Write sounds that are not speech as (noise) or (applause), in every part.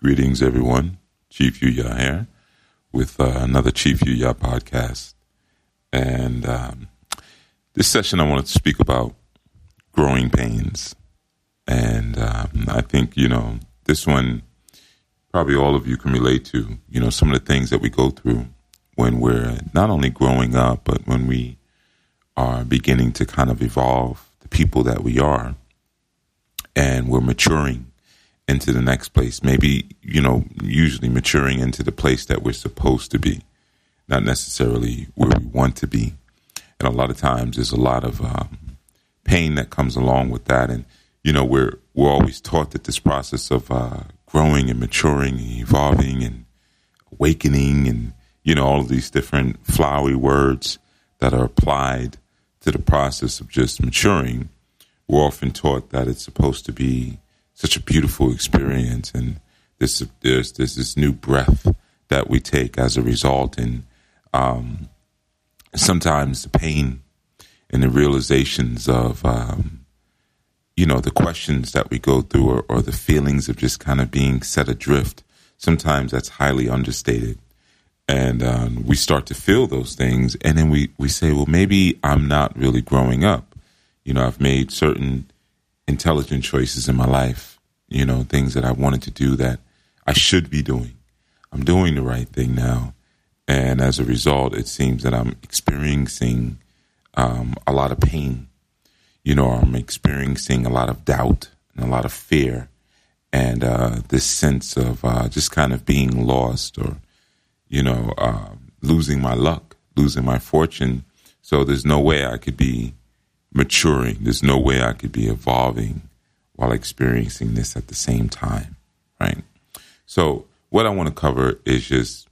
Greetings, everyone. Chief Yuya here with uh, another Chief Yuya podcast. And um, this session, I wanted to speak about growing pains. And um, I think, you know, this one, probably all of you can relate to, you know, some of the things that we go through when we're not only growing up, but when we are beginning to kind of evolve the people that we are and we're maturing into the next place. Maybe, you know, usually maturing into the place that we're supposed to be, not necessarily where we want to be. And a lot of times there's a lot of um, pain that comes along with that. And, you know, we're, we're always taught that this process of uh, growing and maturing and evolving and awakening and, you know, all of these different flowery words that are applied to the process of just maturing, we're often taught that it's supposed to be such a beautiful experience, and there's there's there's this new breath that we take as a result, and um, sometimes the pain and the realizations of um, you know the questions that we go through, or, or the feelings of just kind of being set adrift. Sometimes that's highly understated, and um, we start to feel those things, and then we we say, well, maybe I'm not really growing up. You know, I've made certain intelligent choices in my life, you know, things that I wanted to do that I should be doing. I'm doing the right thing now. And as a result, it seems that I'm experiencing um, a lot of pain. You know, I'm experiencing a lot of doubt and a lot of fear and uh, this sense of uh, just kind of being lost or, you know, uh, losing my luck, losing my fortune. So there's no way I could be maturing. There's no way I could be evolving while experiencing this at the same time, right? So, what I want to cover is just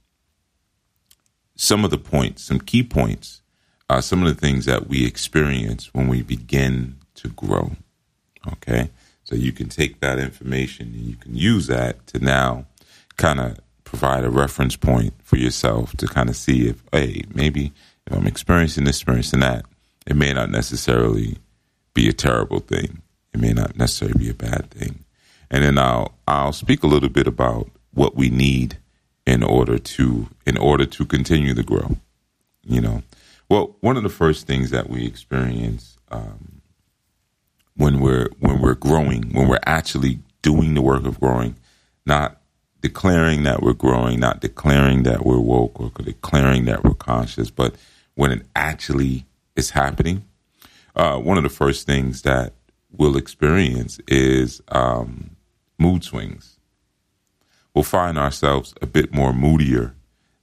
some of the points, some key points, uh, some of the things that we experience when we begin to grow. Okay. So, you can take that information and you can use that to now kind of provide a reference point for yourself to kind of see if, hey, maybe if I'm experiencing this, experiencing that, it may not necessarily be a terrible thing. It may not necessarily be a bad thing. And then I'll I'll speak a little bit about what we need in order to in order to continue to grow. You know, well, one of the first things that we experience um, when we're when we're growing, when we're actually doing the work of growing, not declaring that we're growing, not declaring that we're woke or declaring that we're conscious, but when it actually is happening, uh, one of the first things that we'll experience is um, mood swings. We'll find ourselves a bit more moodier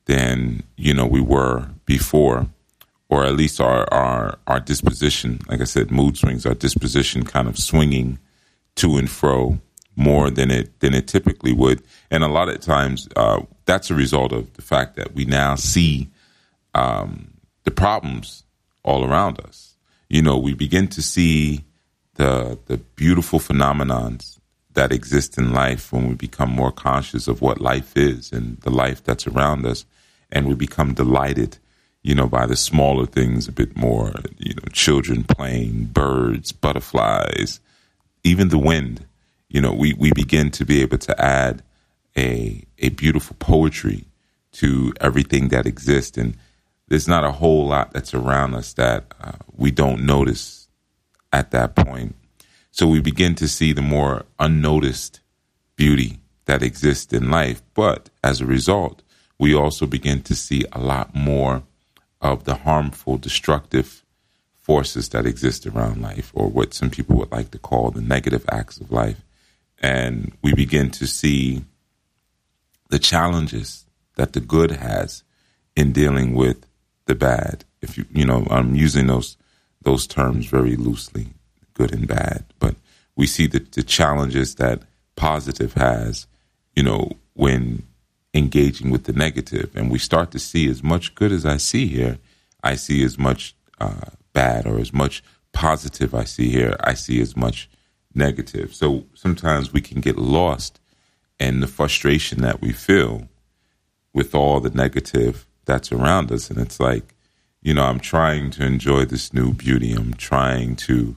than you know we were before, or at least our our our disposition. Like I said, mood swings. Our disposition kind of swinging to and fro more than it than it typically would, and a lot of times uh, that's a result of the fact that we now see um, the problems all around us. You know, we begin to see the the beautiful phenomenons that exist in life when we become more conscious of what life is and the life that's around us, and we become delighted, you know, by the smaller things a bit more. You know, children playing, birds, butterflies, even the wind. You know, we we begin to be able to add a a beautiful poetry to everything that exists and there's not a whole lot that's around us that uh, we don't notice at that point. So we begin to see the more unnoticed beauty that exists in life. But as a result, we also begin to see a lot more of the harmful, destructive forces that exist around life, or what some people would like to call the negative acts of life. And we begin to see the challenges that the good has in dealing with the bad. If you you know, I'm using those those terms very loosely, good and bad. But we see the, the challenges that positive has, you know, when engaging with the negative, and we start to see as much good as I see here, I see as much uh, bad, or as much positive I see here, I see as much negative. So sometimes we can get lost in the frustration that we feel with all the negative that's around us. And it's like, you know, I'm trying to enjoy this new beauty. I'm trying to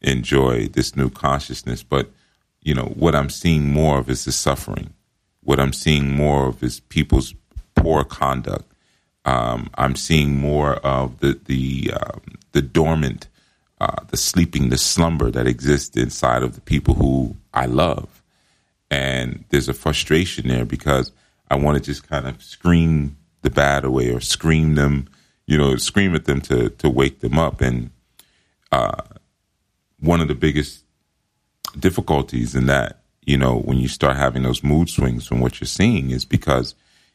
enjoy this new consciousness. But, you know, what I'm seeing more of is the suffering what I'm seeing more of is people's poor conduct. Um, I'm seeing more of the the um, the dormant, uh, the sleeping, the slumber that exists inside of the people who I love, and there's a frustration there because I want to just kind of scream the bad away or scream them, you know, scream at them to to wake them up. And uh, one of the biggest difficulties in that, you know, when you start having those mood swings from what you're seeing is because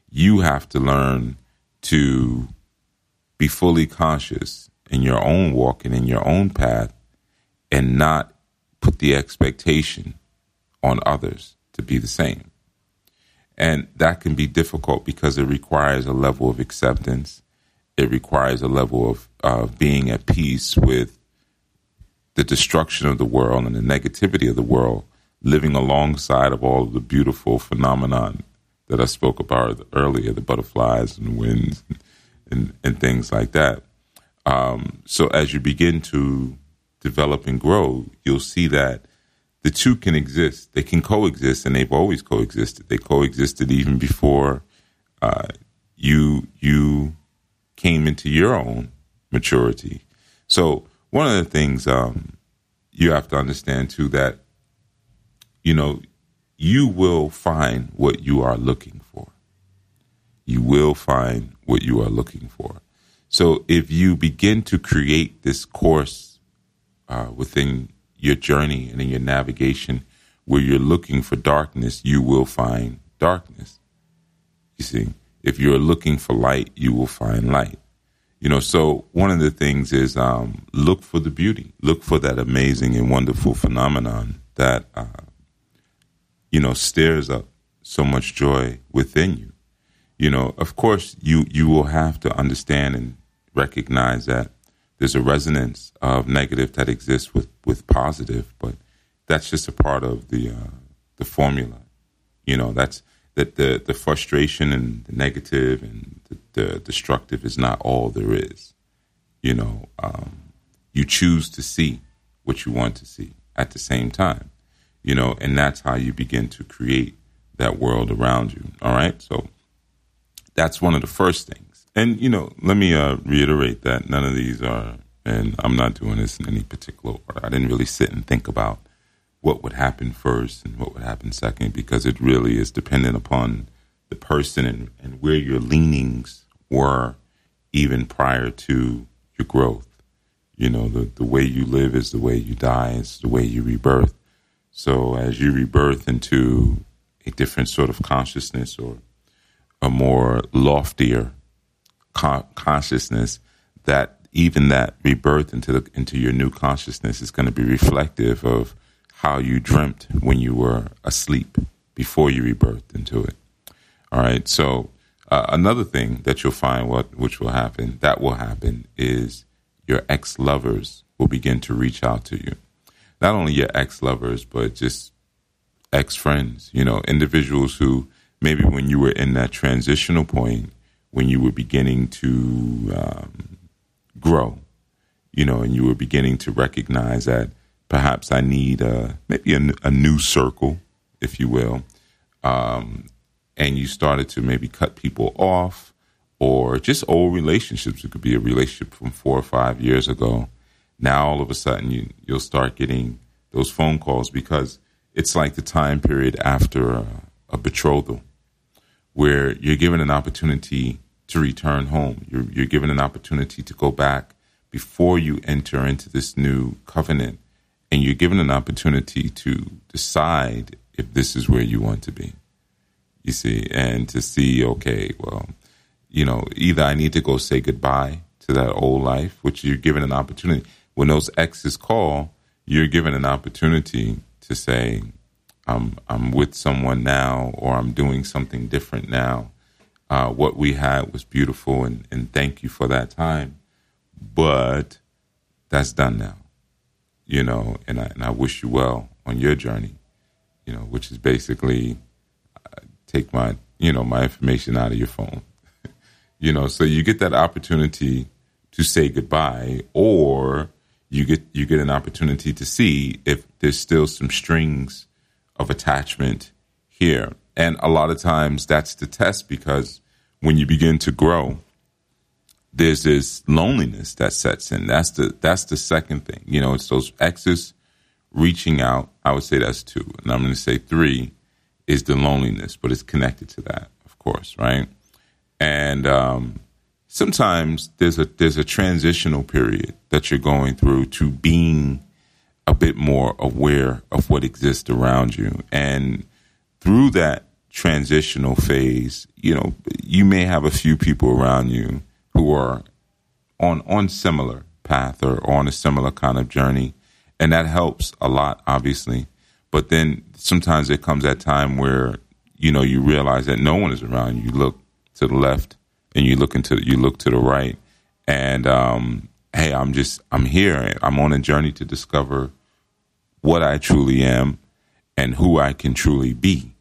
you have to learn to be fully conscious in your own walk and in your own path and not put the expectation on others to be the same. And that can be difficult because it requires a level of acceptance. It requires a level of, of being at peace with the destruction of the world and the negativity of the world, living alongside of all of the beautiful phenomenon that I spoke about earlier, the butterflies and winds and, and, and things like that. Um, so as you begin to develop and grow, you'll see that the two can exist. They can coexist, and they've always coexisted. They coexisted even before uh, you you came into your own maturity. So one of the things um, you have to understand too that you know you will find what you are looking for. You will find what you are looking for. So if you begin to create this course uh, within your journey and in your navigation where you're looking for darkness, you will find darkness. You see, if you're looking for light, you will find light. You know, so one of the things is um, look for the beauty, look for that amazing and wonderful phenomenon that, uh, you know, stirs up so much joy within you. You know, of course, you, you will have to understand and recognize that there's a resonance of negative that exists with, with positive, but that's just a part of the uh, the formula. You know, that's that the the frustration and the negative and the, the destructive is not all there is. You know, um, you choose to see what you want to see at the same time. You know, and that's how you begin to create that world around you. All right, so that's one of the first things. And you know, let me uh, reiterate that none of these are, and I'm not doing this in any particular order. I didn't really sit and think about what would happen first and what would happen second because it really is dependent upon the person and, and where your leanings were even prior to your growth. You know, the, the way you live is the way you die, it's the way you rebirth. So as you rebirth into a different sort of consciousness or a more loftier con- consciousness that even that rebirth into the, into your new consciousness is going to be reflective of how you dreamt when you were asleep before you rebirthed into it. All right. So uh, another thing that you'll find what which will happen that will happen is your ex lovers will begin to reach out to you. Not only your ex lovers, but just ex friends. You know, individuals who maybe when you were in that transitional point when you were beginning to um, grow, you know, and you were beginning to recognize that perhaps I need a, maybe a, a new circle, if you will, um, and you started to maybe cut people off or just old relationships. It could be a relationship from four or five years ago. Now all of a sudden you you'll start getting those phone calls because it's like the time period after a, a betrothal where you're given an opportunity to return home. You're, you're given an opportunity to go back before you enter into this new covenant. And you're given an opportunity to decide if this is where you want to be. You see, and to see, okay, well, you know, either I need to go say goodbye to that old life, which you're given an opportunity. When those exes call, you're given an opportunity to say, I'm I'm with someone now or I'm doing something different now. Uh, what we had was beautiful and, and thank you for that time. But that's done now. You know, and I, and I wish you well on your journey, you know, which is basically uh, take my, you know, my information out of your phone. (laughs) you know, so you get that opportunity to say goodbye or you get you get an opportunity to see if there's still some strings of attachment here. and a lot of times that's the test because when you begin to grow, there's this loneliness that sets in. That's the that's the second thing. You know, it's those exes reaching out. I would say that's two, and I'm going to say three is the loneliness, but it's connected to that, of course, right? And um, sometimes there's a there's a transitional period that you're going through to being a bit more aware of what exists around you, and through that transitional phase, you know, you may have a few people around you who are on on similar path or on a similar kind of journey, and that helps a lot, obviously. But then sometimes it comes that time where you know you realize that no one is around. You look to the left and you look into you look to the right, and um, hey, I'm just I'm here. I'm on a journey to discover what I truly am and who I can truly be.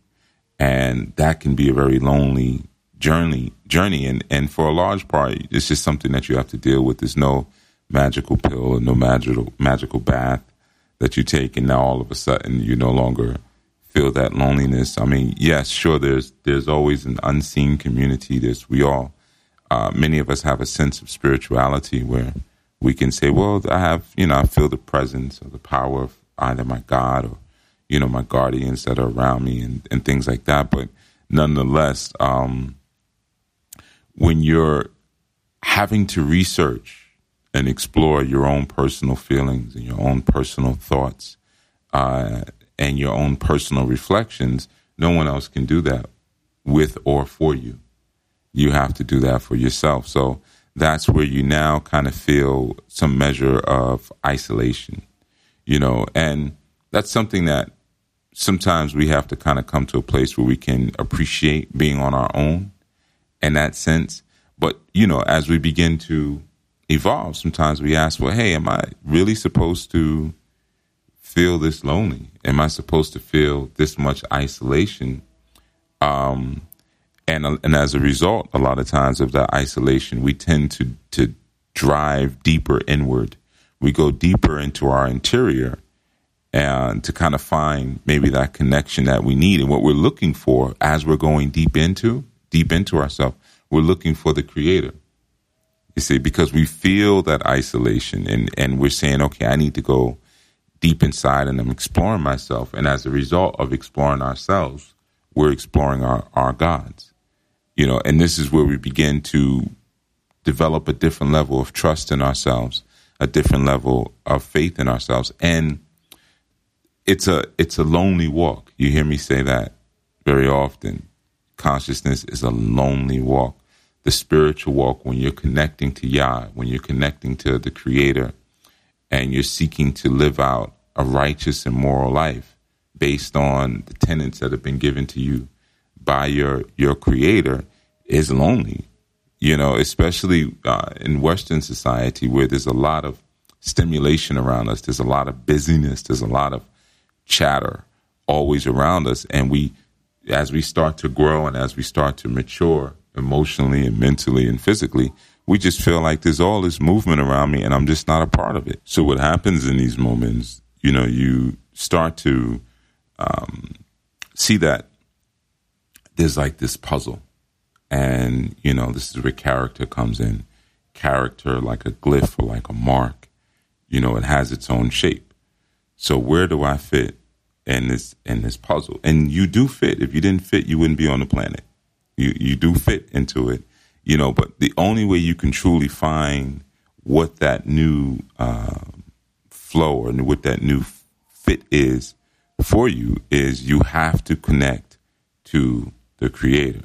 And that can be a very lonely journey journey. And and for a large part it's just something that you have to deal with. There's no magical pill or no magical magical bath that you take and now all of a sudden you no longer feel that loneliness. I mean yes sure there's there's always an unseen community. There's we all uh, many of us have a sense of spirituality where we can say well i have you know i feel the presence or the power of either my god or you know, my guardians that are around me and, and things like that. But nonetheless, um, when you're having to research and explore your own personal feelings and your own personal thoughts uh, and your own personal reflections, no one else can do that with or for you. You have to do that for yourself. So that's where you now kind of feel some measure of isolation, you know, and that's something that sometimes we have to kind of come to a place where we can appreciate being on our own in that sense. But, you know, as we begin to evolve, sometimes we ask, well, hey, am I really supposed to feel this lonely? Am I supposed to feel this much isolation? Um, and, and as a result, a lot of times of that isolation, we tend to, to drive deeper inward. We go deeper into our interior and to kind of find maybe that connection that we need. And what we're looking for as we're going deep into deep into ourselves we're looking for the creator. You see because we feel that isolation and and we're saying okay i need to go deep inside and i'm exploring myself. And as a result of exploring ourselves we're exploring our our gods. You know and this is where we begin to develop a different level of trust in ourselves a different level of faith in ourselves and it's a it's a lonely walk. You hear me say that very often. Consciousness is a lonely walk. The spiritual walk when you're connecting to Yah, when you're connecting to the Creator, and you're seeking to live out a righteous and moral life based on the tenets that have been given to you by your your Creator, is lonely. You know, especially uh, in Western society where there's a lot of stimulation around us. There's a lot of busyness. There's a lot of chatter always around us. And we, as we start to grow and as we start to mature emotionally and mentally and physically, we just feel like there's all this movement around me and I'm just not a part of it. So what happens in these moments, you know, you start to um, see that there's like this puzzle. And, you know, this is where character comes in. Character, like a glyph or like a mark, you know, it has its own shape. So where do I fit in this in this puzzle? And you do fit. If you didn't fit, you wouldn't be on the planet. You you do fit into it, you know. But the only way you can truly find what that new uh, flow or what that new fit is for you is you have to connect to the Creator.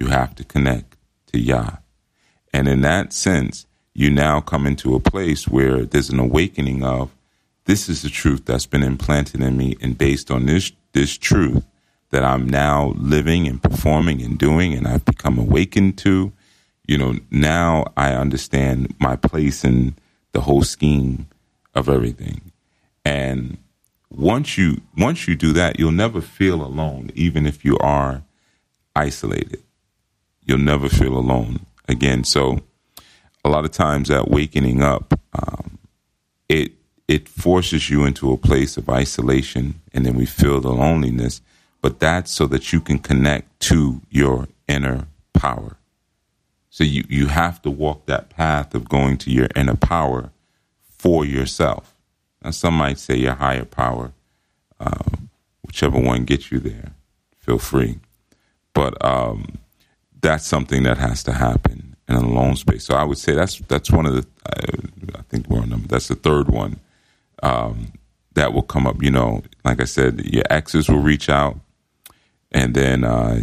You have to connect to Yah, and in that sense, you now come into a place where there's an awakening of this is the truth that's been implanted in me, and based on this this truth that I'm now living and performing and doing, and I've become awakened to, you know, now I understand my place in the whole scheme of everything. And once you once you do that, you'll never feel alone, even if you are isolated. You'll never feel alone again. So, a lot of times that wakening up, um, it it forces you into a place of isolation and then we feel the loneliness but that's so that you can connect to your inner power. So you, you have to walk that path of going to your inner power for yourself. Now, some might say your higher power, uh, whichever one gets you there, feel free. But um, that's something that has to happen in a alone space. So I would say that's that's one of the. Uh, I think we're on. That's the third one um, that will come up. You know, like I said, your exes will reach out, and then uh,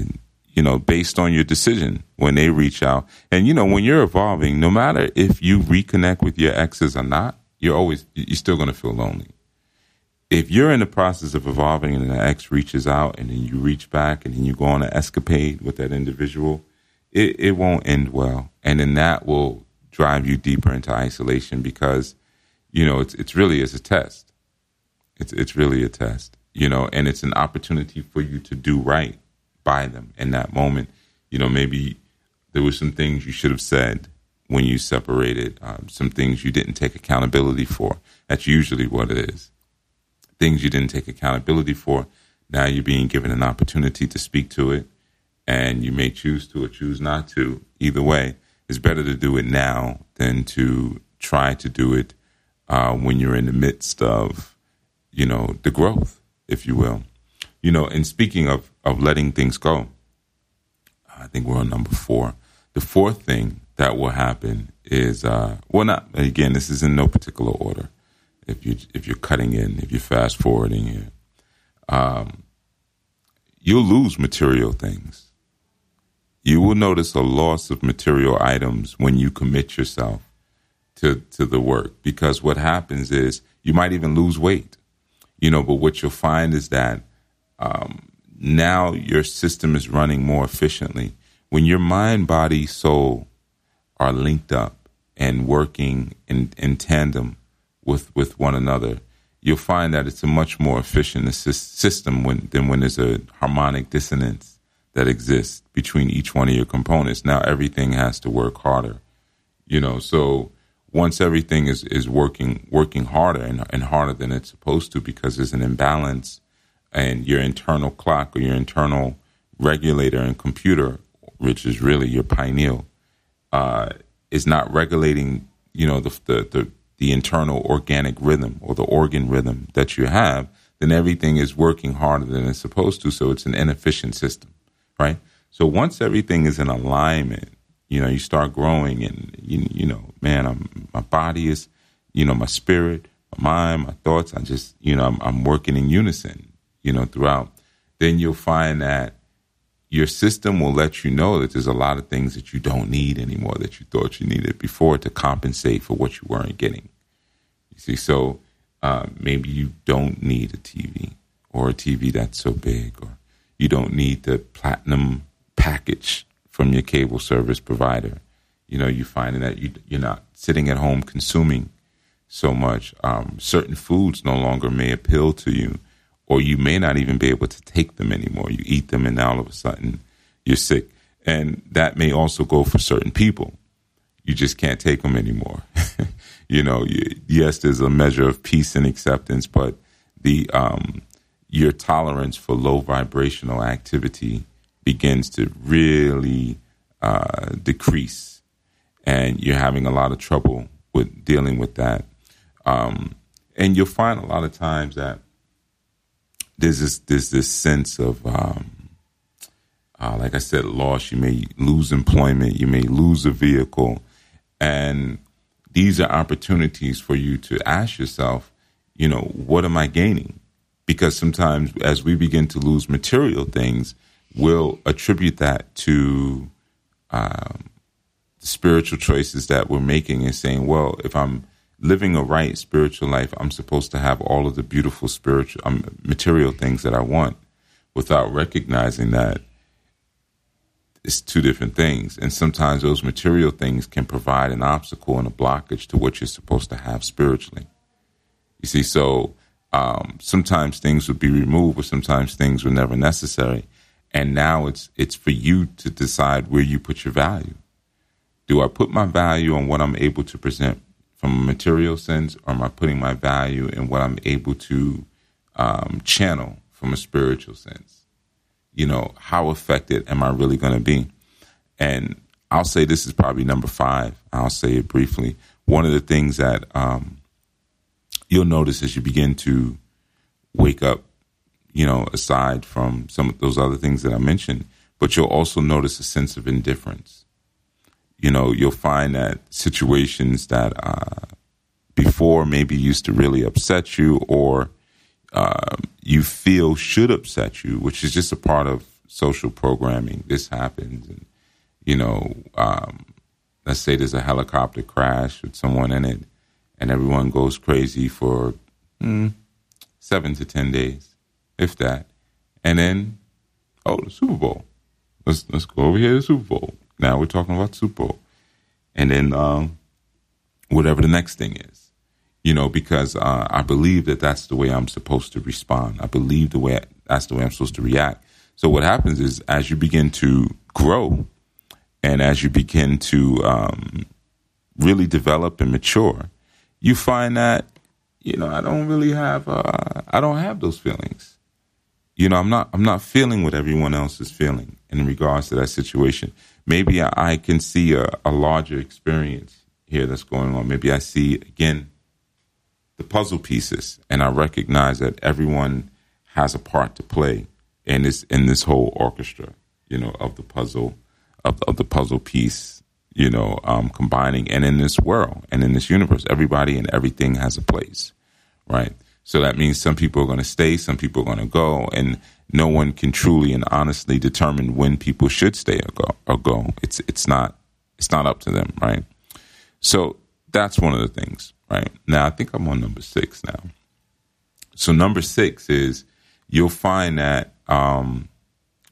you know, based on your decision when they reach out, and you know, when you're evolving, no matter if you reconnect with your exes or not, you're always you're still going to feel lonely. If you're in the process of evolving and an ex reaches out and then you reach back and then you go on an escapade with that individual, it, it won't end well. And then that will drive you deeper into isolation because, you know, it's it's really is a test. It's it's really a test. You know, and it's an opportunity for you to do right by them in that moment. You know, maybe there were some things you should have said when you separated, um, some things you didn't take accountability for. That's usually what it is. Things you didn't take accountability for. Now you're being given an opportunity to speak to it, and you may choose to or choose not to. Either way, it's better to do it now than to try to do it uh, when you're in the midst of, you know, the growth, if you will. You know, and speaking of, of letting things go, I think we're on number four. The fourth thing that will happen is uh, well, not again. This is in no particular order. If you if you're cutting in, if you're fast forwarding here, um, you'll lose material things. You will notice a loss of material items when you commit yourself to to the work because what happens is you might even lose weight, you know. But what you'll find is that um, now your system is running more efficiently when your mind, body, soul are linked up and working in, in tandem with, with one another, you'll find that it's a much more efficient system when, than when there's a harmonic dissonance that exists between each one of your components. Now everything has to work harder, you know. So once everything is, is working working harder and, and harder than it's supposed to because there's an imbalance and your internal clock or your internal regulator and computer, which is really your pineal, uh, is not regulating, you know, the, the, the the internal organic rhythm or the organ rhythm that you have, then everything is working harder than it's supposed to. So it's an inefficient system, right? So once everything is in alignment, you know, you start growing, and you you know, man, I'm, my body is, you know, my spirit, my mind, my thoughts. I just, you know, I'm, I'm working in unison, you know, throughout. Then you'll find that your system will let you know that there's a lot of things that you don't need anymore that you thought you needed before to compensate for what you weren't getting. You see, so uh, maybe you don't need a TV or a TV that's so big, or you don't need the platinum package from your cable service provider. You know, you find that you, you're not sitting at home consuming so much. Um, certain foods no longer may appeal to you or you may not even be able to take them anymore. You eat them, and now all of a sudden you're sick. And that may also go for certain people. You just can't take them anymore. (laughs) you know, you, yes, there's a measure of peace and acceptance, but the um, your tolerance for low vibrational activity begins to really uh, decrease, and you're having a lot of trouble with dealing with that. Um, and you'll find a lot of times that there's this there's this sense of um, uh, like I said, loss. You may lose employment. You may lose a vehicle, and these are opportunities for you to ask yourself, you know, what am I gaining? Because sometimes as we begin to lose material things, we'll attribute that to um, spiritual choices that we're making and saying, well, if I'm living a right spiritual life, I'm supposed to have all of the beautiful spiritual um, material things that I want without recognizing that it's two different things. And sometimes those material things can provide an obstacle and a blockage to what you're supposed to have spiritually. You see, so um, sometimes things would be removed, but sometimes things were never necessary. And now it's it's for you to decide where you put your value. Do I put my value on what I'm able to present from a material sense, or am I putting my value in what I'm able to um, channel from a spiritual sense? you know, how affected am I really going to be? And I'll say this is probably number five. I'll say it briefly. One of the things that um, you'll notice as you begin to wake up, you know, aside from some of those other things that I mentioned, but you'll also notice a sense of indifference. You know, you'll find that situations that uh, before maybe used to really upset you or uh, you feel should upset you, which is just a part of social programming. This happens, and you know, um, let's say there's a helicopter crash with someone in it, and everyone goes crazy for mm, seven to ten days, if that, and then oh, the Super Bowl. Let's let's go over here to the Super Bowl. Now we're talking about Super Bowl, and then um, whatever the next thing is, you know, because uh, I believe that that's the way I'm supposed to respond. I believe the way that's the way I'm supposed to react. So what happens is as you begin to grow, and as you begin to um, really develop and mature, you find that you know I don't really have uh, I don't have those feelings you know, I'm not I'm not feeling what everyone else is feeling in regards to that situation. Maybe I, I can see a, a larger experience here that's going on. Maybe I see again the puzzle pieces, and I recognize that everyone has a part to play in this in this whole orchestra. You know, of the puzzle of, of the puzzle piece. You know, um, combining and in this world and in this universe, everybody and everything has a place, right? So that means some people are going to stay, some people are going to go, and no one can truly and honestly determine when people should stay or go. Or go. It's it's not it's not up to them, right? So that's one of the things, right? Now I think I'm on number six now. So number six is you'll find that um,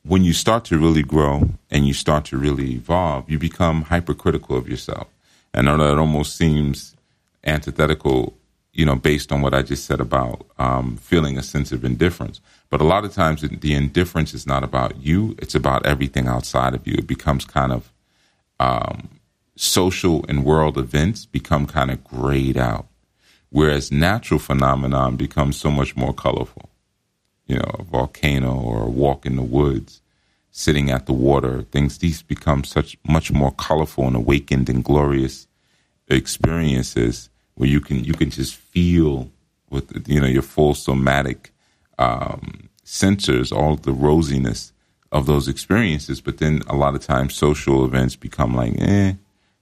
when you start to really grow and you start to really evolve, you become hypercritical of yourself. I know that almost seems antithetical you know, based on what I just said about um, feeling a sense of indifference. But a lot of times the indifference is not about you, it's about everything outside of you. It becomes kind of um, social and world events become kind of grayed out, whereas natural phenomenon becomes so much more colorful. You know, a volcano or a walk in the woods, sitting at the water, things, these become such much more colorful and awakened and glorious experiences where you can you can just feel with you know your full somatic um, sensors all the rosiness of those experiences. But then a lot of times social events become like eh,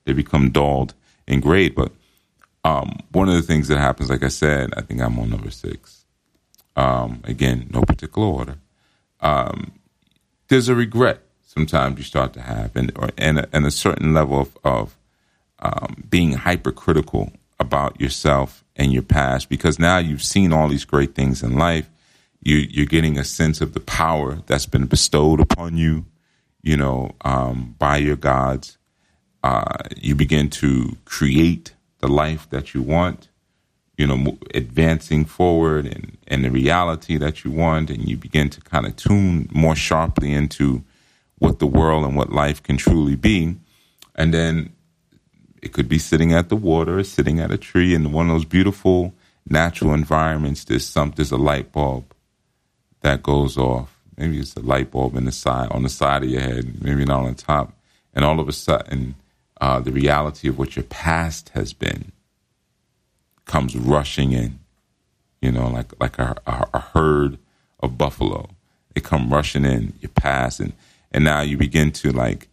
they become dulled and great. But um, one of the things that happens, like I said, I think I'm on number six. Um, again, no particular order. Um, there's a regret sometimes you start to have, and or, and, a, and a certain level of, of um, being hypercritical about yourself and your past because now you've seen all these great things in life. You, you're getting a sense of the power that's been bestowed upon you, you know, um, by your gods. Uh, you begin to create the life that you want, you know, advancing forward and, and the reality that you want. And you begin to kind of tune more sharply into what the world and what life can truly be. And then it could be sitting at the water, sitting at a tree in one of those beautiful natural environments. There's some there's a light bulb that goes off. Maybe it's a light bulb in the side on the side of your head, maybe not on the top. And all of a sudden, uh, the reality of what your past has been comes rushing in. You know, like like a, a, a herd of buffalo. They come rushing in you pass, and and now you begin to like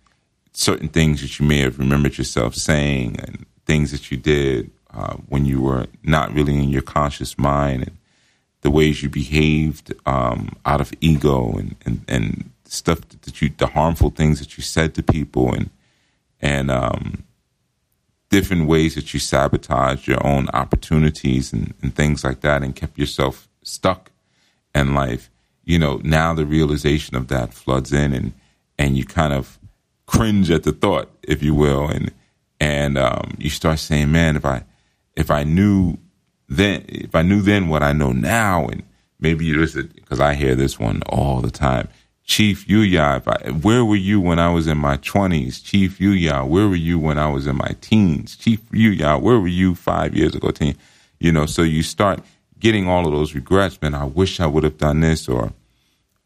certain things that you may have remembered yourself saying and things that you did uh, when you were not really in your conscious mind and the ways you behaved um, out of ego and, and, and stuff that you, the harmful things that you said to people and, and, um, different ways that you sabotage your own opportunities and, and things like that and kept yourself stuck in life. You know, now the realization of that floods in and, and you kind of cringe at the thought, if you will, and and um, you start saying, "Man, if I if I knew then, if I knew then what I know now, and maybe you just because I hear this one all the time." Chief Yuya, where were you when I was in my twenties? Chief Yuya, where were you when I was in my teens? Chief Yuya, where were you five years ago? Teen, you know, so you start getting all of those regrets. Man, I wish I would have done this, or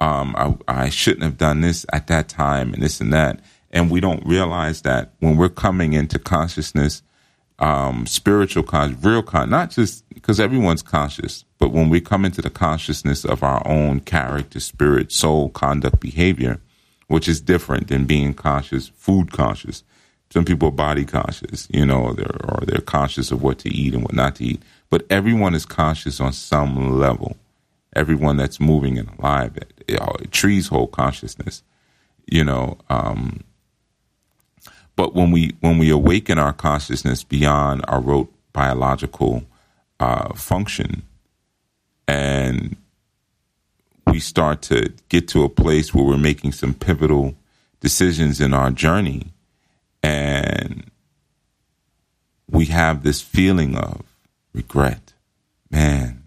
Um, I, I shouldn't have done this at that time and this and that. And we don't realize that when we're coming into consciousness, um, spiritual con, real con, not just because everyone's conscious, but when we come into the consciousness of our own character, spirit, soul, conduct, behavior, which is different than being conscious, food conscious. Some people are body conscious, you know, or they're, or they're conscious of what to eat and what not to eat. But everyone is conscious on some level. Everyone that's moving and alive, trees hold consciousness, you know. Um, but when we when we awaken our consciousness beyond our rote biological uh, function, and we start to get to a place where we're making some pivotal decisions in our journey, and we have this feeling of regret. Man,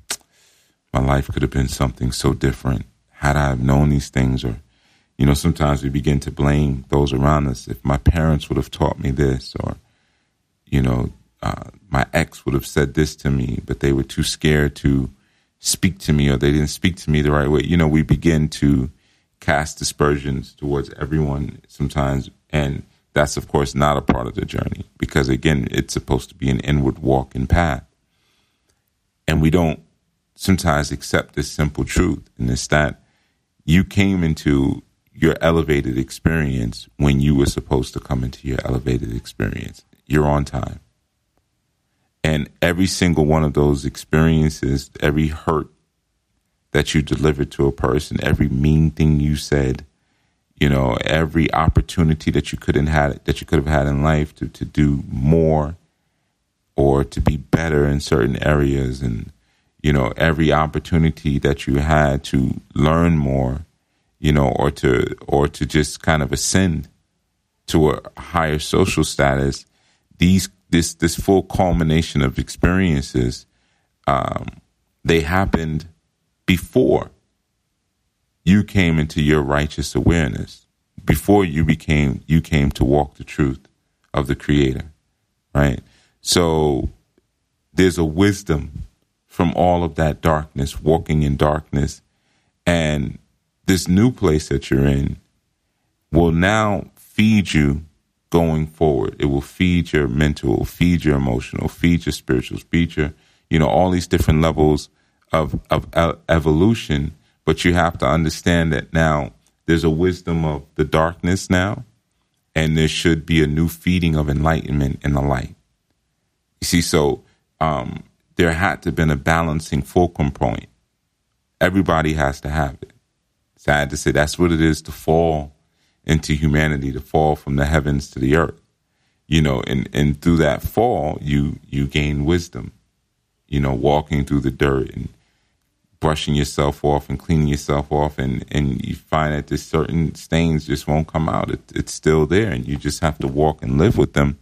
my life could have been something so different had I have known these things or you know, sometimes we begin to blame those around us. If my parents would have taught me this, or, you know, uh, my ex would have said this to me, but they were too scared to speak to me, or they didn't speak to me the right way. You know, we begin to cast dispersions towards everyone sometimes. And that's, of course, not a part of the journey because, again, it's supposed to be an inward walk and path. And we don't sometimes accept this simple truth, and it's that you came into your elevated experience when you were supposed to come into your elevated experience. You're on time. And every single one of those experiences, every hurt that you delivered to a person, every mean thing you said, you know, every opportunity that you couldn't had that you could have had in life to, to do more or to be better in certain areas and you know, every opportunity that you had to learn more you know, or to or to just kind of ascend to a higher social status, these this this full culmination of experiences, um, they happened before you came into your righteous awareness, before you became you came to walk the truth of the Creator, right? So there's a wisdom from all of that darkness, walking in darkness, and this new place that you're in will now feed you going forward. It will feed your mental, feed your emotional, feed your spiritual, feed your, you know, all these different levels of, of evolution. But you have to understand that now there's a wisdom of the darkness now, and there should be a new feeding of enlightenment in the light. You see, so um, there had to have been a balancing fulcrum point. Everybody has to have it sad to say that's what it is to fall into humanity, to fall from the heavens to the earth. You know, and, and through that fall, you you gain wisdom. You know, walking through the dirt and brushing yourself off and cleaning yourself off, and and you find that there's certain stains just won't come out. It, it's still there, and you just have to walk and live with them.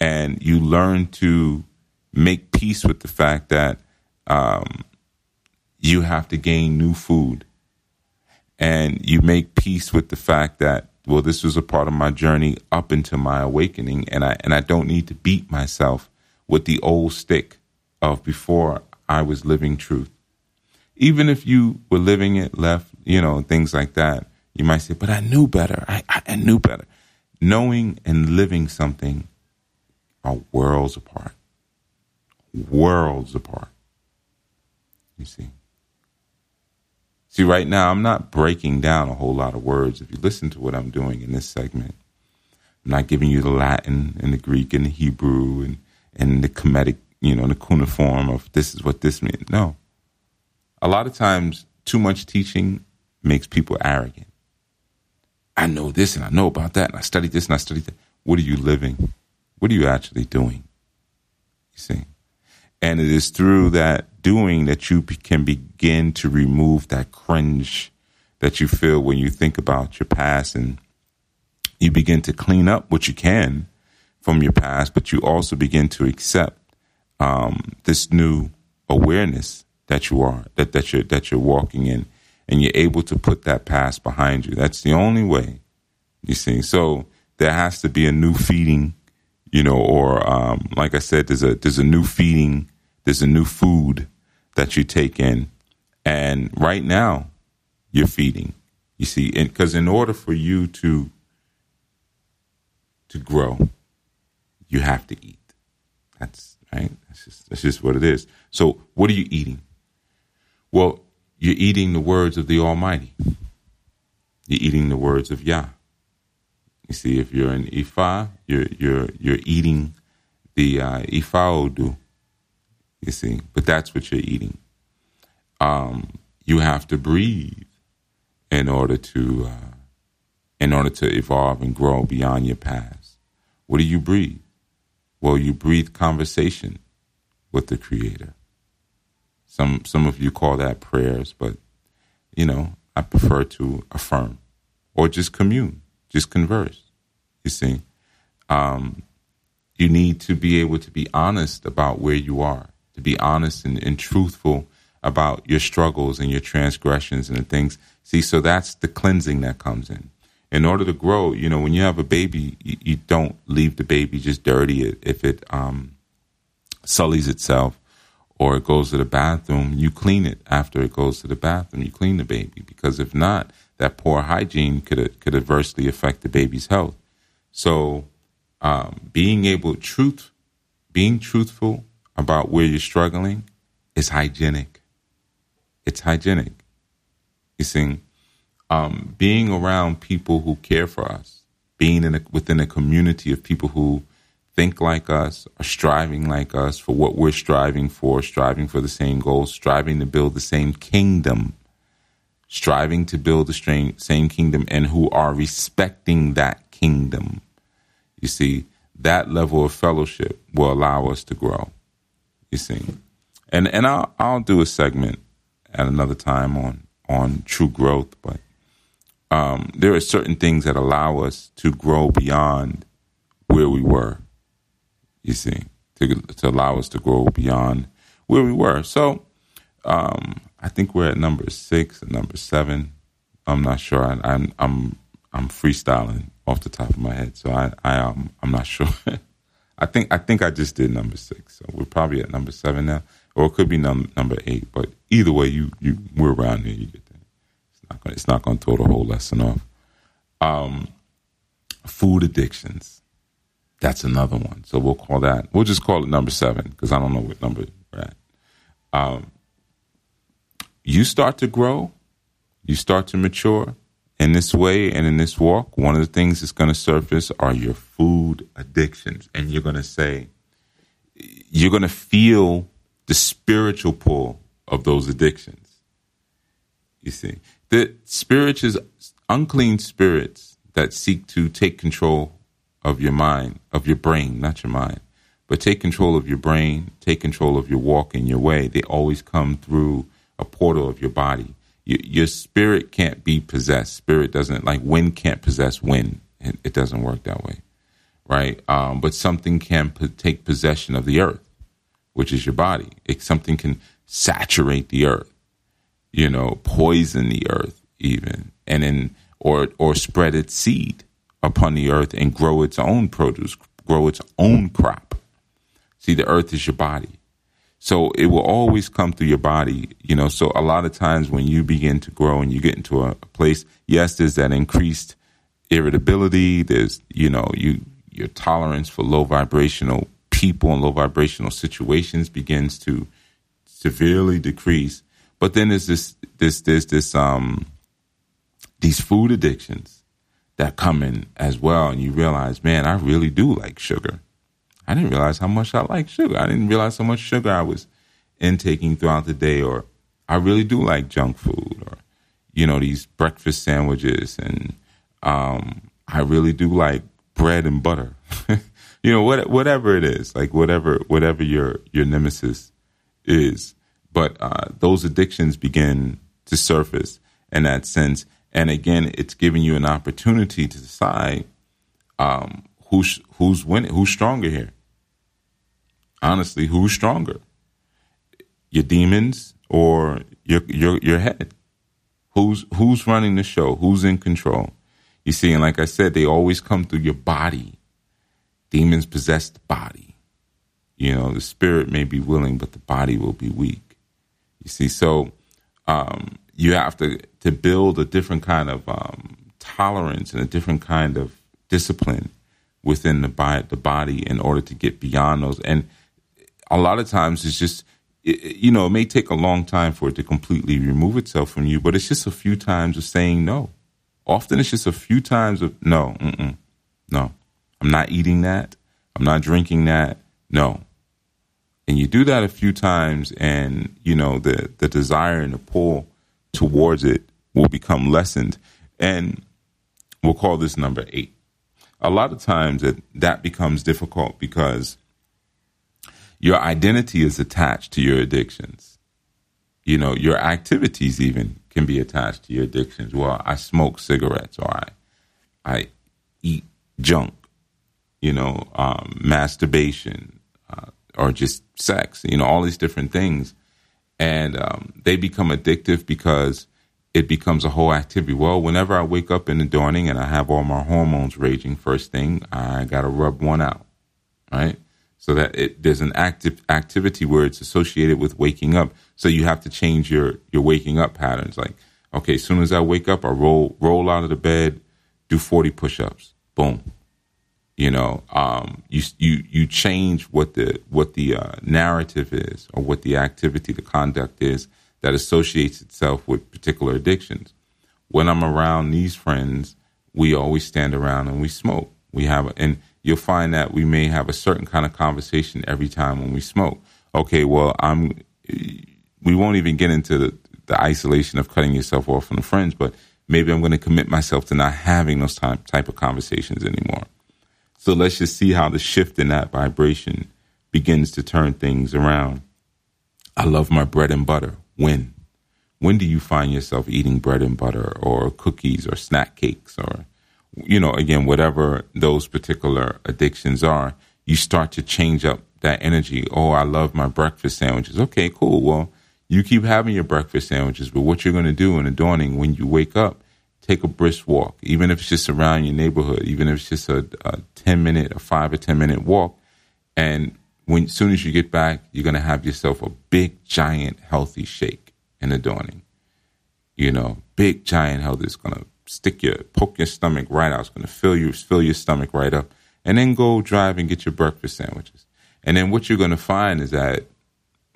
And you learn to make peace with the fact that um, you have to gain new food and you make peace with the fact that well this was a part of my journey up into my awakening and I and I don't need to beat myself with the old stick of before I was living truth. Even if you were living it left, you know, things like that, you might say, but I knew better. I, I knew better. Knowing and living something are worlds apart. Worlds apart. You see. See, right now, I'm not breaking down a whole lot of words. If you listen to what I'm doing in this segment, I'm not giving you the Latin and the Greek and the Hebrew and, and the Kemetic, you know, the cuneiform of this is what this means. No. A lot of times, too much teaching makes people arrogant. I know this and I know about that and I studied this and I studied that. What are you living? What are you actually doing? You see? And it is through that doing that you can begin to remove that cringe that you feel when you think about your past and you begin to clean up what you can from your past, but you also begin to accept um, this new awareness that you are, that, that you're that you're walking in, and you're able to put that past behind you. That's the only way. You see, so there has to be a new feeding, you know, or um, like I said, there's a there's a new feeding, there's a new food that you take in. And right now, you're feeding. You see, because in order for you to to grow, you have to eat. That's right. That's just that's just what it is. So, what are you eating? Well, you're eating the words of the Almighty. You're eating the words of Yah. You see, if you're in Ifa, you're you're you're eating the uh, Ifa Odu. You see, but that's what you're eating. Um, you have to breathe in order to uh, in order to evolve and grow beyond your past. What do you breathe? Well, you breathe conversation with the Creator. Some some of you call that prayers, but you know I prefer to affirm or just commune, just converse. You see, um, you need to be able to be honest about where you are, to be honest and, and truthful about your struggles and your transgressions and the things. See, so that's the cleansing that comes in. In order to grow, you know, when you have a baby, you, you don't leave the baby just dirty if it um, sullies itself or it goes to the bathroom. You clean it after it goes to the bathroom. You clean the baby because if not, that poor hygiene could could adversely affect the baby's health. So, um, being able truth, being truthful about where you're struggling, is hygienic it's hygienic. You see, um, being around people who care for us, being in a, within a community of people who think like us, are striving like us for what we're striving for, striving for the same goals, striving to build the same kingdom, striving to build the same kingdom, and who are respecting that kingdom. You see, that level of fellowship will allow us to grow. You see, and and I'll I'll do a segment at another time on on true growth, but um, there are certain things that allow us to grow beyond where we were. You see, to to allow us to grow beyond where we were. So um, I think we're at number six and number seven. I'm not sure. I, I'm I'm I'm freestyling off the top of my head, so I I um I'm not sure. (laughs) I think I think I just did number six, so we're probably at number seven now or it could be num- number eight. But either way, you you we're around here. You get that. It's not gonna, it's not going to throw the whole lesson off. Um, food addictions. That's another one. So we'll call that. We'll just call it number seven because I don't know what number we're at. Um, you start to grow, you start to mature in this way and in this walk. One of the things that's going to surface are your food addictions, and you're going to say, you're going to feel the spiritual pull of those addictions. You see, the spirits, unclean spirits that seek to take control of your mind, of your brain, not your mind, but take control of your brain, take control of your walk and your way. They always come through a portal of your body. Your, your spirit can't be possessed. Spirit doesn't like wind can't possess wind. It, it doesn't work that way, right? Um, but something can take possession of the earth which is your body. It, something can saturate the earth, you know, poison the earth even, and then or or spread its seed upon the earth and grow its own produce, grow its own crop. See, the earth is your body. So it will always come through your body, you know. So a lot of times when you begin to grow and you get into a place, yes, there's that increased irritability. There's, you know, you your tolerance for low vibrational people and low vibrational situations begins to severely decrease. But then there's this this this this um these food addictions that come in as well, and you realize, man, I really do like sugar. I didn't realize how much I like sugar. I didn't realize how much sugar I was intaking throughout the day, or I really do like junk food, or you know these breakfast sandwiches, and um, I really do like bread and butter. (laughs) you know, what, whatever it is, like whatever whatever your your nemesis is. But uh, those addictions begin to surface in that sense, and again, it's giving you an opportunity to decide um, who's who's winning, who's stronger here. Honestly, who's stronger? Your demons or your your your head? Who's who's running the show? Who's in control? You see, and like I said, they always come through your body Demons possess the body. You know, the spirit may be willing, but the body will be weak. You see, so um, you have to to build a different kind of um, tolerance and a different kind of discipline within the body, the body in order to get beyond those. And a lot of times it's just, it, you know, it may take a long time for it to completely remove itself from you, but it's just a few times of saying no. Often it's just a few times of no, no, I'm not eating that. I'm not drinking that. No. And you do that a few times, and you know the the desire and the pull towards it will become lessened. And we'll call this number eight a lot of times that that becomes difficult because your identity is attached to your addictions. You know, your activities even can be attached to your addictions. Well, I smoke cigarettes or I, I eat junk, you know, um, masturbation uh, or just sex, you know, all these different things. And um, they become addictive because it becomes a whole activity. Well, whenever I wake up in the morning and I have all my hormones raging, first thing I got to rub one out, right? So that it, there's an active activity where it's associated with waking up. So you have to change your your waking up patterns. Like, okay, as soon as I wake up, I roll roll out of the bed, do 40 push-ups, boom. You know, um, you you you change what the what the uh, narrative is or what the activity, the conduct is that associates itself with particular addictions. When I'm around these friends, we always stand around and we smoke. We have, and you'll find that we may have a certain kind of conversation every time when we smoke. Okay, well, I'm, we won't even get into the, the isolation of cutting yourself off from the friends, but maybe I'm going to commit myself to not having those type, type of conversations anymore. So let's just see how the shift in that vibration begins to turn things around. I love my bread and butter. When? When do you find yourself eating bread and butter or cookies or snack cakes or, you know, again, whatever those particular addictions are, you start to change up that energy. Oh, I love my breakfast sandwiches. Okay, cool. Well, you keep having your breakfast sandwiches, but what you're going to do in the dawning when you wake up, take a brisk walk, even if it's just around your neighborhood, even if it's just a, a 10 minute, a five or 10 minute walk, and when soon as you get back, you're gonna have yourself a big, giant, healthy shake in the dawning. You know, big, giant healthy. is gonna stick your, poke your stomach right out. It's gonna fill you, fill your stomach right up, and then go drive and get your breakfast sandwiches. And then what you're gonna find is that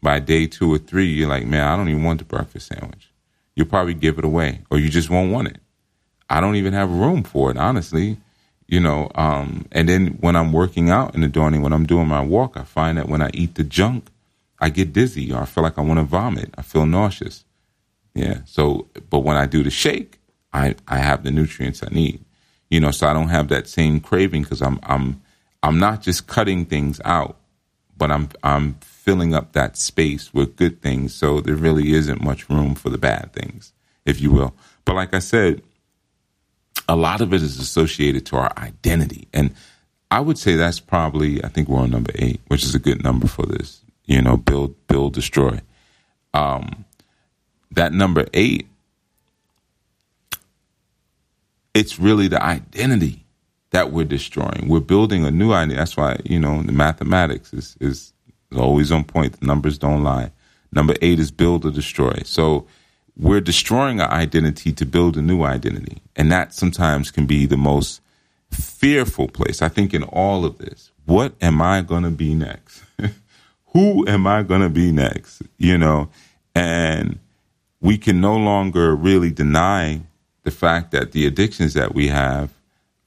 by day two or three, you're like, man, I don't even want the breakfast sandwich. You'll probably give it away, or you just won't want it. I don't even have room for it, honestly you know um, and then when i'm working out in the morning when i'm doing my walk i find that when i eat the junk i get dizzy or i feel like i want to vomit i feel nauseous yeah so but when i do the shake i i have the nutrients i need you know so i don't have that same craving because i'm i'm i'm not just cutting things out but i'm i'm filling up that space with good things so there really isn't much room for the bad things if you will but like i said a lot of it is associated to our identity. And I would say that's probably, I think we're on number eight, which is a good number for this, you know, build, build, destroy. Um, that number eight, it's really the identity that we're destroying. We're building a new identity. That's why, you know, the mathematics is, is always on point. The numbers don't lie. Number eight is build or destroy. So we're destroying our identity to build a new identity. And that sometimes can be the most fearful place. I think in all of this, what am I going to be next? (laughs) Who am I going to be next? You know, and we can no longer really deny the fact that the addictions that we have,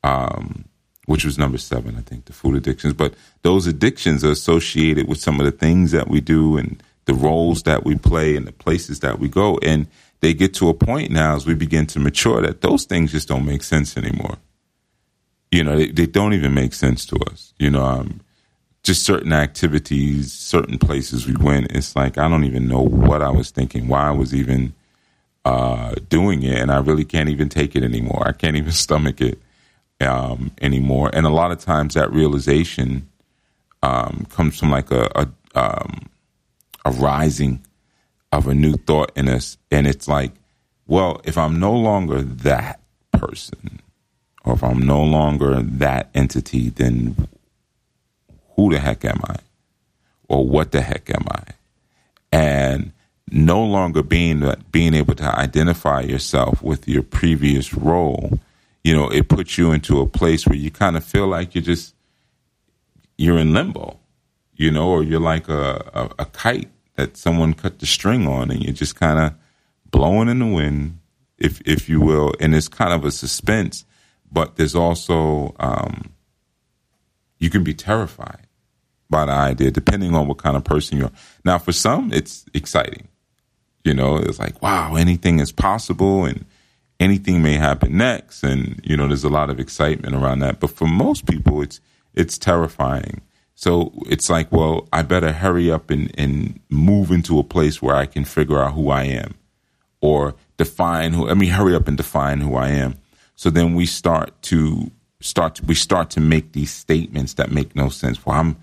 um, which was number seven, I think, the food addictions, but those addictions are associated with some of the things that we do and the roles that we play and the places that we go. And they get to a point now as we begin to mature that those things just don't make sense anymore. You know, they, they don't even make sense to us. You know, um, just certain activities, certain places we went. It's like I don't even know what I was thinking, why I was even uh, doing it, and I really can't even take it anymore. I can't even (laughs) stomach it um, anymore. And a lot of times, that realization um, comes from like a, a um, a rising of a new thought in us. And it's like, well, if I'm no longer that person, or if I'm no longer that entity, then who the heck am I? Or what the heck am I? And no longer being being able to identify yourself with your previous role, you know, it puts you into a place where you kind of feel like you're just you're in limbo, you know, or you're like a, a, a kite that someone cut the string on, and you're just kind of blowing in the wind, if if you will, and it's kind of a suspense. But there's also um, you can be terrified by the idea, depending on what kind of person you're. Now, for some, it's exciting. You know, it's like, wow, anything is possible and anything may happen next. And, you know, there's a lot of excitement around that. But for most people, it's, it's terrifying. So it's like, well, I better hurry up and, and move into a place where I can figure out who I am or define who, I mean, hurry up and define who I am. So then we start to start, to, we start to make these statements that make no sense. Well, I'm,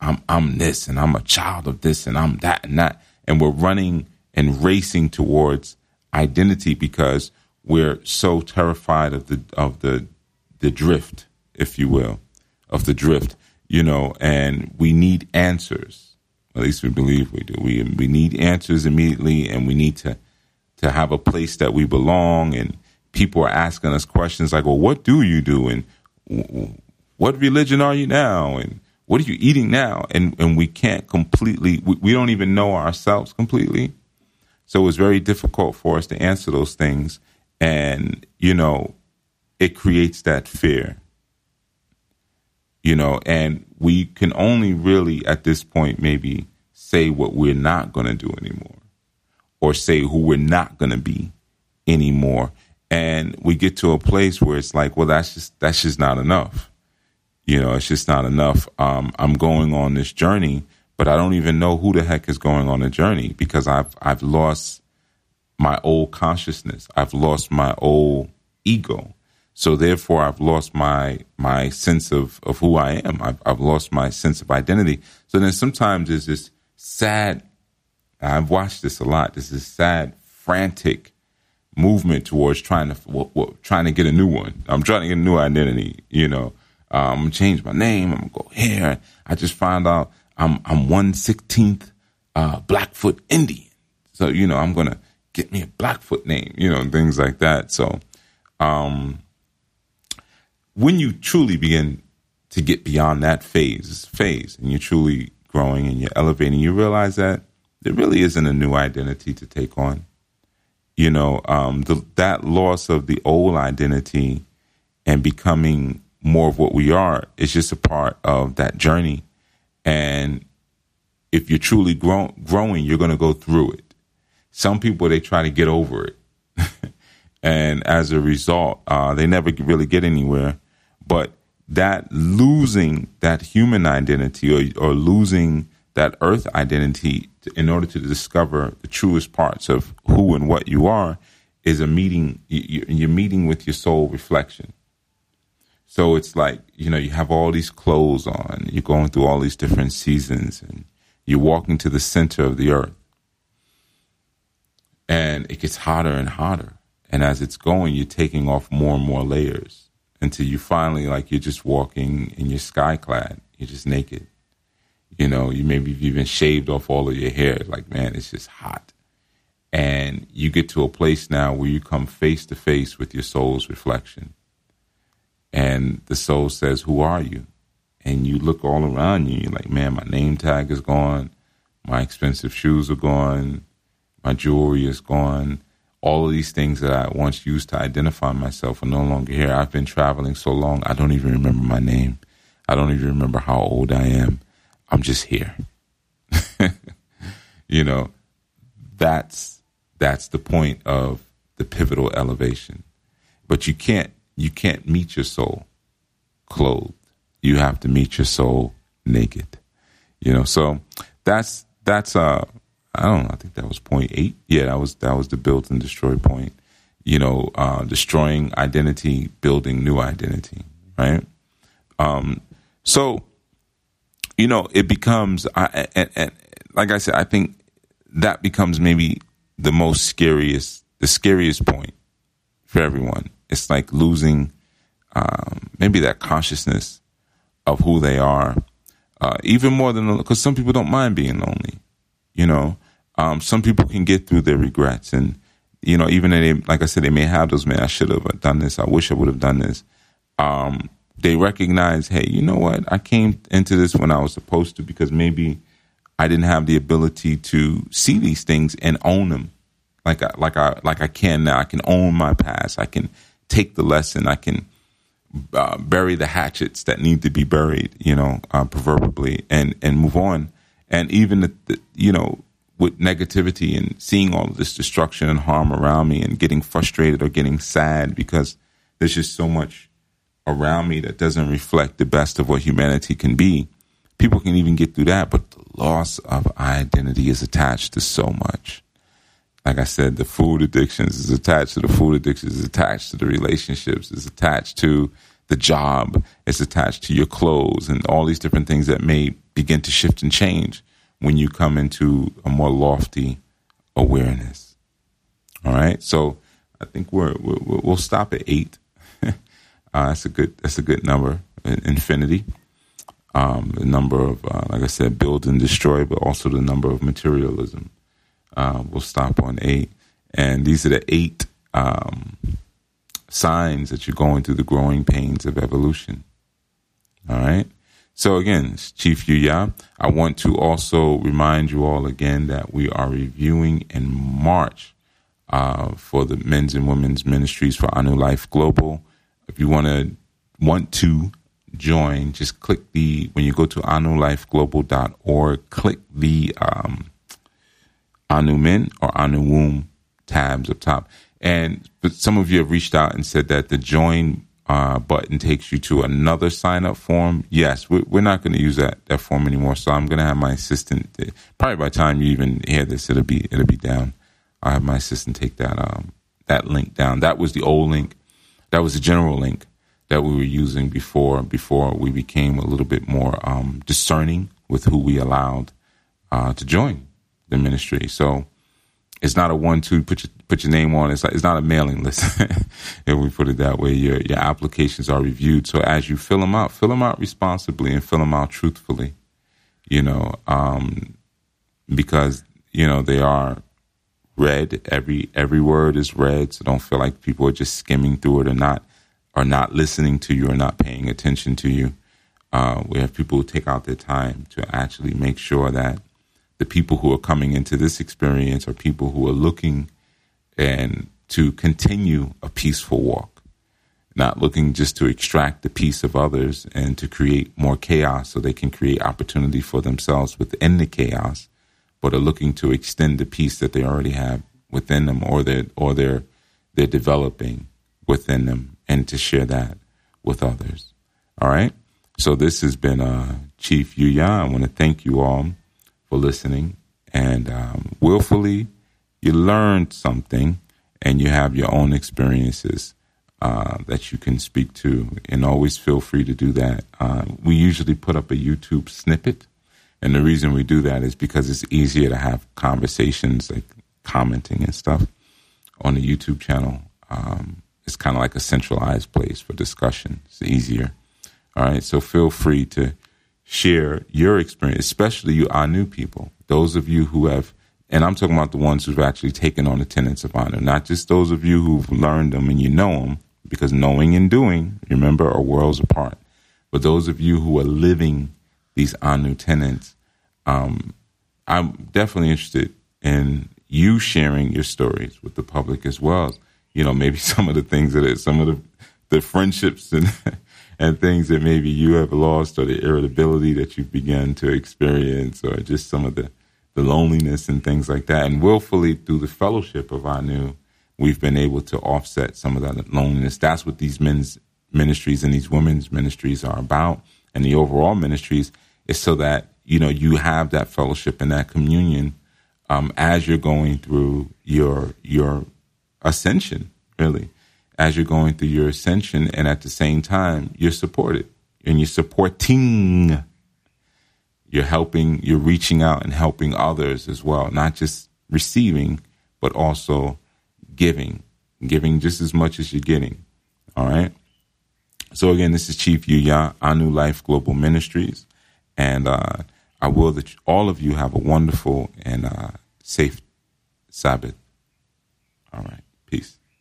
I'm, I'm this and I'm a child of this and I'm that and that. And we're running and racing towards identity because we're so terrified of the of the the drift, if you will, of the drift, you know, and we need answers. At least we believe we do. We we need answers immediately, and we need to to have a place that we belong. And people are asking us questions like, "Well, what do you do?" and "What religion are you now?" and "What are you eating now?" And and we can't completely. We, we don't even know ourselves completely. So it was very difficult for us to answer those things. And, you know, it creates that fear. You know, and we can only really at this point maybe say what we're not going to do anymore or say who we're not going to be anymore. And we get to a place where it's like, well, that's just, that's just not enough. You know, it's just not enough. Um, I'm going on this journey but I don't even know who the heck is going on a journey because I've I've lost my old consciousness. I've lost my old ego. So therefore, I've lost my my sense of, of who I am. I've, I've lost my sense of identity. So then sometimes there's this sad. I've watched this a lot. This is sad, frantic movement towards trying to well, well, trying to get a new one. I'm trying to get a new identity. You know, um, I'm gonna change my name. I'm gonna go here. I just found out I'm I'm one sixteenth uh, Blackfoot Indian, so you know I'm gonna get me a Blackfoot name, you know, and things like that. So, um, when you truly begin to get beyond that phase, phase, and you're truly growing and you're elevating, you realize that there really isn't a new identity to take on. You know, um, the, that loss of the old identity and becoming more of what we are is just a part of that journey and if you're truly grow- growing, you're going to go through it. Some people, they try to get over it. (laughs) and as a result, uh, they never really get anywhere. But that losing that human identity or, or losing that earth identity in order to discover the truest parts of who and what you are is a meeting, you're meeting with your soul reflection. So it's like, you know, you have all these clothes on, you're going through all these different seasons, and you're walking to the center of the earth. And it gets hotter and hotter. And as it's going, you're taking off more and more layers until you finally, like, you're just walking in your sky clad, you're just naked. You know, you maybe you've even shaved off all of your hair. Like, man, it's just hot. And you get to a place now where you come face to face with your soul's reflection and the soul says, Who are you? And you look all around you, you're like, Man, my name tag is gone, my expensive shoes are gone, my jewelry is gone. All of these things that I once used to identify myself are no longer here. I've been traveling so long, I don't even remember my name. I don't even remember how old I am. I'm just here. (laughs) you know, that's that's the point of the pivotal elevation. But you can't you can't meet your soul clothed. You have to meet your soul naked. You know, so that's that's uh I don't know, I think that was point eight. Yeah, that was that was the build and destroy point. You know, uh destroying identity, building new identity, right? Um so you know, it becomes I and, and like I said, I think that becomes maybe the most scariest the scariest point for everyone it's like losing um, maybe that consciousness of who they are, uh, even more than because some people don't mind being lonely, you know. um, some people can get through their regrets, and you know, even they, like I said, they may have those. Man, I should have done this. I wish I would have done this. Um, they recognize, hey, you know what? I came into this when I was supposed to because maybe I didn't have the ability to see these things and own them, like I, like I like I can now. I can own my past. I can take the lesson. I can uh, bury the hatchets that need to be buried, you know, uh, proverbially, and and move on. And even the, the, you know, with negativity and seeing all of this destruction and harm around me, and getting frustrated or getting sad because there's just so much around me that doesn't reflect the best of what humanity can be. People can even get through that, but the loss of identity is attached to so much like I said, the food addictions is attached to the food addictions, is attached to the relationships, is attached to the job, it's attached to your clothes, and all these different things that may begin to shift and change when you come into a more lofty awareness. All right, so I think we're, we will stop at eight. (laughs) uh, that's a good that's a good number, infinity. Um, the number of, uh, like I said, build and destroy, but also the number of materialism. Uh, we'll stop on eight. And these are the eight um, signs that you're going through the growing pains of evolution. All right. So again, Chief Yuya, I want to also remind you all again that we are reviewing in March uh, for the men's and women's ministries for Anu Life Global. If you want to want to join, just click the when you go to anulifeglobal.org, click the um, Anu Men or Anu Womb tabs up top. And but some of you have reached out and said that the join uh, button takes you to another sign up form. Yes, we're, we're not going to use that, that form anymore. So I'm going to have my assistant. Probably by the time you even hear this, it'll be it'll be down. I'll have my assistant take that um, that link down. That was the old link. That was the general link that we were using before before we became a little bit more um, discerning with who we allowed uh, to join the ministry. So it's not a one two put your put your name on. It's like, it's not a mailing list. (laughs) if we put it that way, your your applications are reviewed. So as you fill them out, fill them out responsibly and fill them out truthfully. You know, um, because you know they are read. Every every word is read. So don't feel like people are just skimming through it or not or not listening to you or not paying attention to you. Uh, we have people who take out their time to actually make sure that the people who are coming into this experience are people who are looking and to continue a peaceful walk, not looking just to extract the peace of others and to create more chaos so they can create opportunity for themselves within the chaos, but are looking to extend the peace that they already have within them or they're or they're they're developing within them and to share that with others. All right. So this has been uh, Chief Yuya. I want to thank you all for listening. And um, willfully, you learned something and you have your own experiences uh, that you can speak to. And always feel free to do that. Uh, we usually put up a YouTube snippet. And the reason we do that is because it's easier to have conversations like commenting and stuff on the YouTube channel. Um, it's kind of like a centralized place for discussion. It's easier. All right. So feel free to share your experience, especially you Anu people, those of you who have, and I'm talking about the ones who've actually taken on the tenets of Anu, not just those of you who've learned them and you know them, because knowing and doing, remember, are worlds apart. But those of you who are living these Anu tenets, um, I'm definitely interested in you sharing your stories with the public as well. You know, maybe (laughs) some of the things that some of the the friendships and (laughs) and things that maybe you have lost or the irritability that you've begun to experience or just some of the, the loneliness and things like that. And willfully through the fellowship of Anu, we've been able to offset some of that loneliness. That's what these men's ministries and these women's ministries are about. And the overall ministries is so that, you know, you have that fellowship and that communion um, as you're going through your your ascension, really as you're going through your ascension, and at the same time, you're supported and you're supporting. You're helping, you're reaching out and helping others as well, not just receiving, but also giving, giving just as much as you're getting. All right. So again, this is Chief Yuya, Anu Life Global Ministries, and uh, I will that all of you have a wonderful and uh, safe Sabbath. All right. Peace.